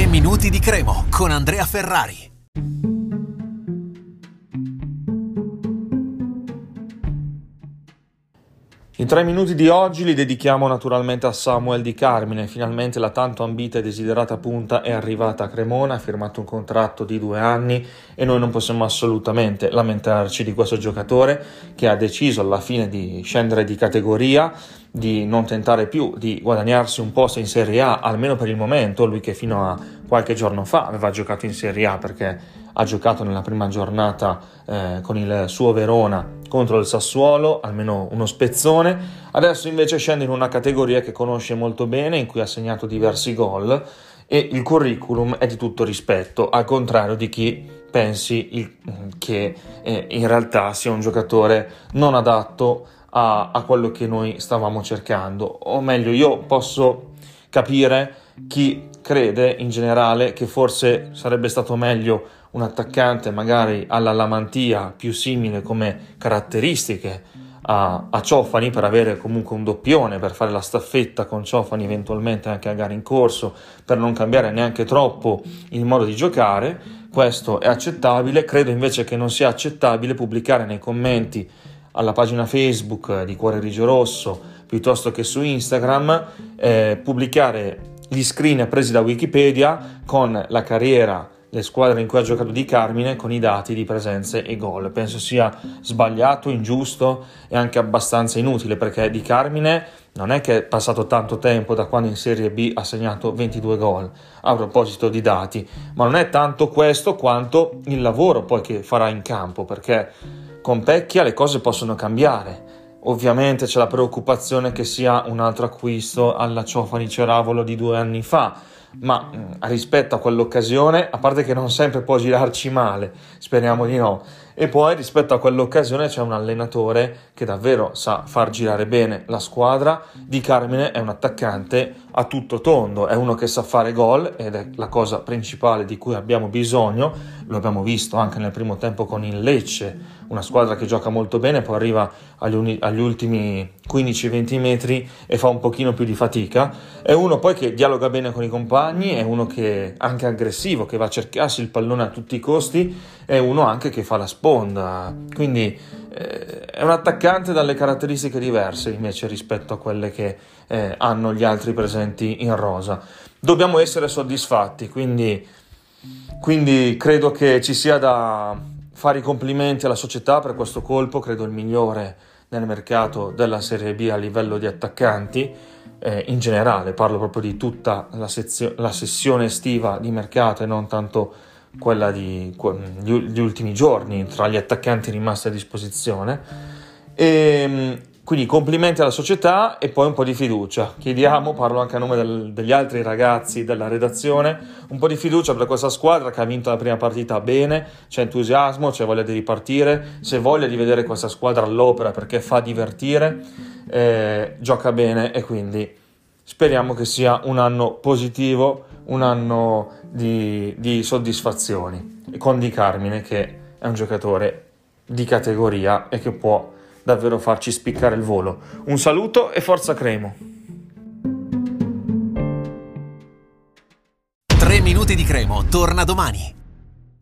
3 minuti di Cremo con Andrea Ferrari. I tre minuti di oggi li dedichiamo naturalmente a Samuel Di Carmine, finalmente la tanto ambita e desiderata punta è arrivata a Cremona, ha firmato un contratto di due anni e noi non possiamo assolutamente lamentarci di questo giocatore che ha deciso alla fine di scendere di categoria, di non tentare più di guadagnarsi un posto in Serie A, almeno per il momento, lui che fino a qualche giorno fa aveva giocato in Serie A perché ha giocato nella prima giornata eh, con il suo Verona contro il Sassuolo, almeno uno spezzone. Adesso invece scende in una categoria che conosce molto bene, in cui ha segnato diversi gol e il curriculum è di tutto rispetto, al contrario di chi pensi il, che eh, in realtà sia un giocatore non adatto a, a quello che noi stavamo cercando. O meglio, io posso capire chi crede in generale che forse sarebbe stato meglio un attaccante magari alla Lamantia più simile come caratteristiche a, a, Ciofani per avere comunque un doppione, per fare la staffetta con Ciofani eventualmente anche a gara in corso, per non cambiare neanche troppo il modo di giocare, questo è accettabile, credo invece che non sia accettabile pubblicare nei commenti alla pagina Facebook di Cuore Rigio Rosso piuttosto che su Instagram, eh, pubblicare gli screen presi da Wikipedia con la carriera le squadre in cui ha giocato Di Carmine con i dati di presenze e gol. Penso sia sbagliato, ingiusto e anche abbastanza inutile perché Di Carmine non è che è passato tanto tempo da quando in Serie B ha segnato 22 gol a proposito di dati, ma non è tanto questo quanto il lavoro poi che farà in campo perché con Pecchia le cose possono cambiare. Ovviamente c'è la preoccupazione che sia un altro acquisto alla Ciofani Ceravolo di due anni fa, ma mm, rispetto a quell'occasione, a parte che non sempre può girarci male, speriamo di no, e poi rispetto a quell'occasione c'è un allenatore che davvero sa far girare bene la squadra. Di Carmine è un attaccante a tutto tondo, è uno che sa fare gol ed è la cosa principale di cui abbiamo bisogno. Lo abbiamo visto anche nel primo tempo con il Lecce, una squadra che gioca molto bene, poi arriva agli, uni- agli ultimi 15-20 metri e fa un pochino più di fatica. È uno poi che dialoga bene con i compagni, è uno che è anche aggressivo, che va a cercarsi il pallone a tutti i costi, è uno anche che fa la sponda. Quindi è un attaccante dalle caratteristiche diverse invece rispetto a quelle che eh, hanno gli altri presenti in rosa. Dobbiamo essere soddisfatti, quindi, quindi credo che ci sia da fare i complimenti alla società per questo colpo, credo il migliore nel mercato della Serie B a livello di attaccanti. Eh, in generale, parlo proprio di tutta la, sezio- la sessione estiva di mercato e non tanto quella di gli ultimi giorni tra gli attaccanti rimasti a disposizione. E, ehm, quindi complimenti alla società e poi un po' di fiducia. Chiediamo, parlo anche a nome del, degli altri ragazzi della redazione, un po' di fiducia per questa squadra che ha vinto la prima partita bene, c'è entusiasmo, c'è voglia di ripartire, c'è voglia di vedere questa squadra all'opera perché fa divertire, eh, gioca bene e quindi speriamo che sia un anno positivo, un anno di, di soddisfazioni. Con Di Carmine che è un giocatore di categoria e che può davvero farci spiccare il volo. Un saluto e forza Cremo! 3 minuti di Cremo torna domani.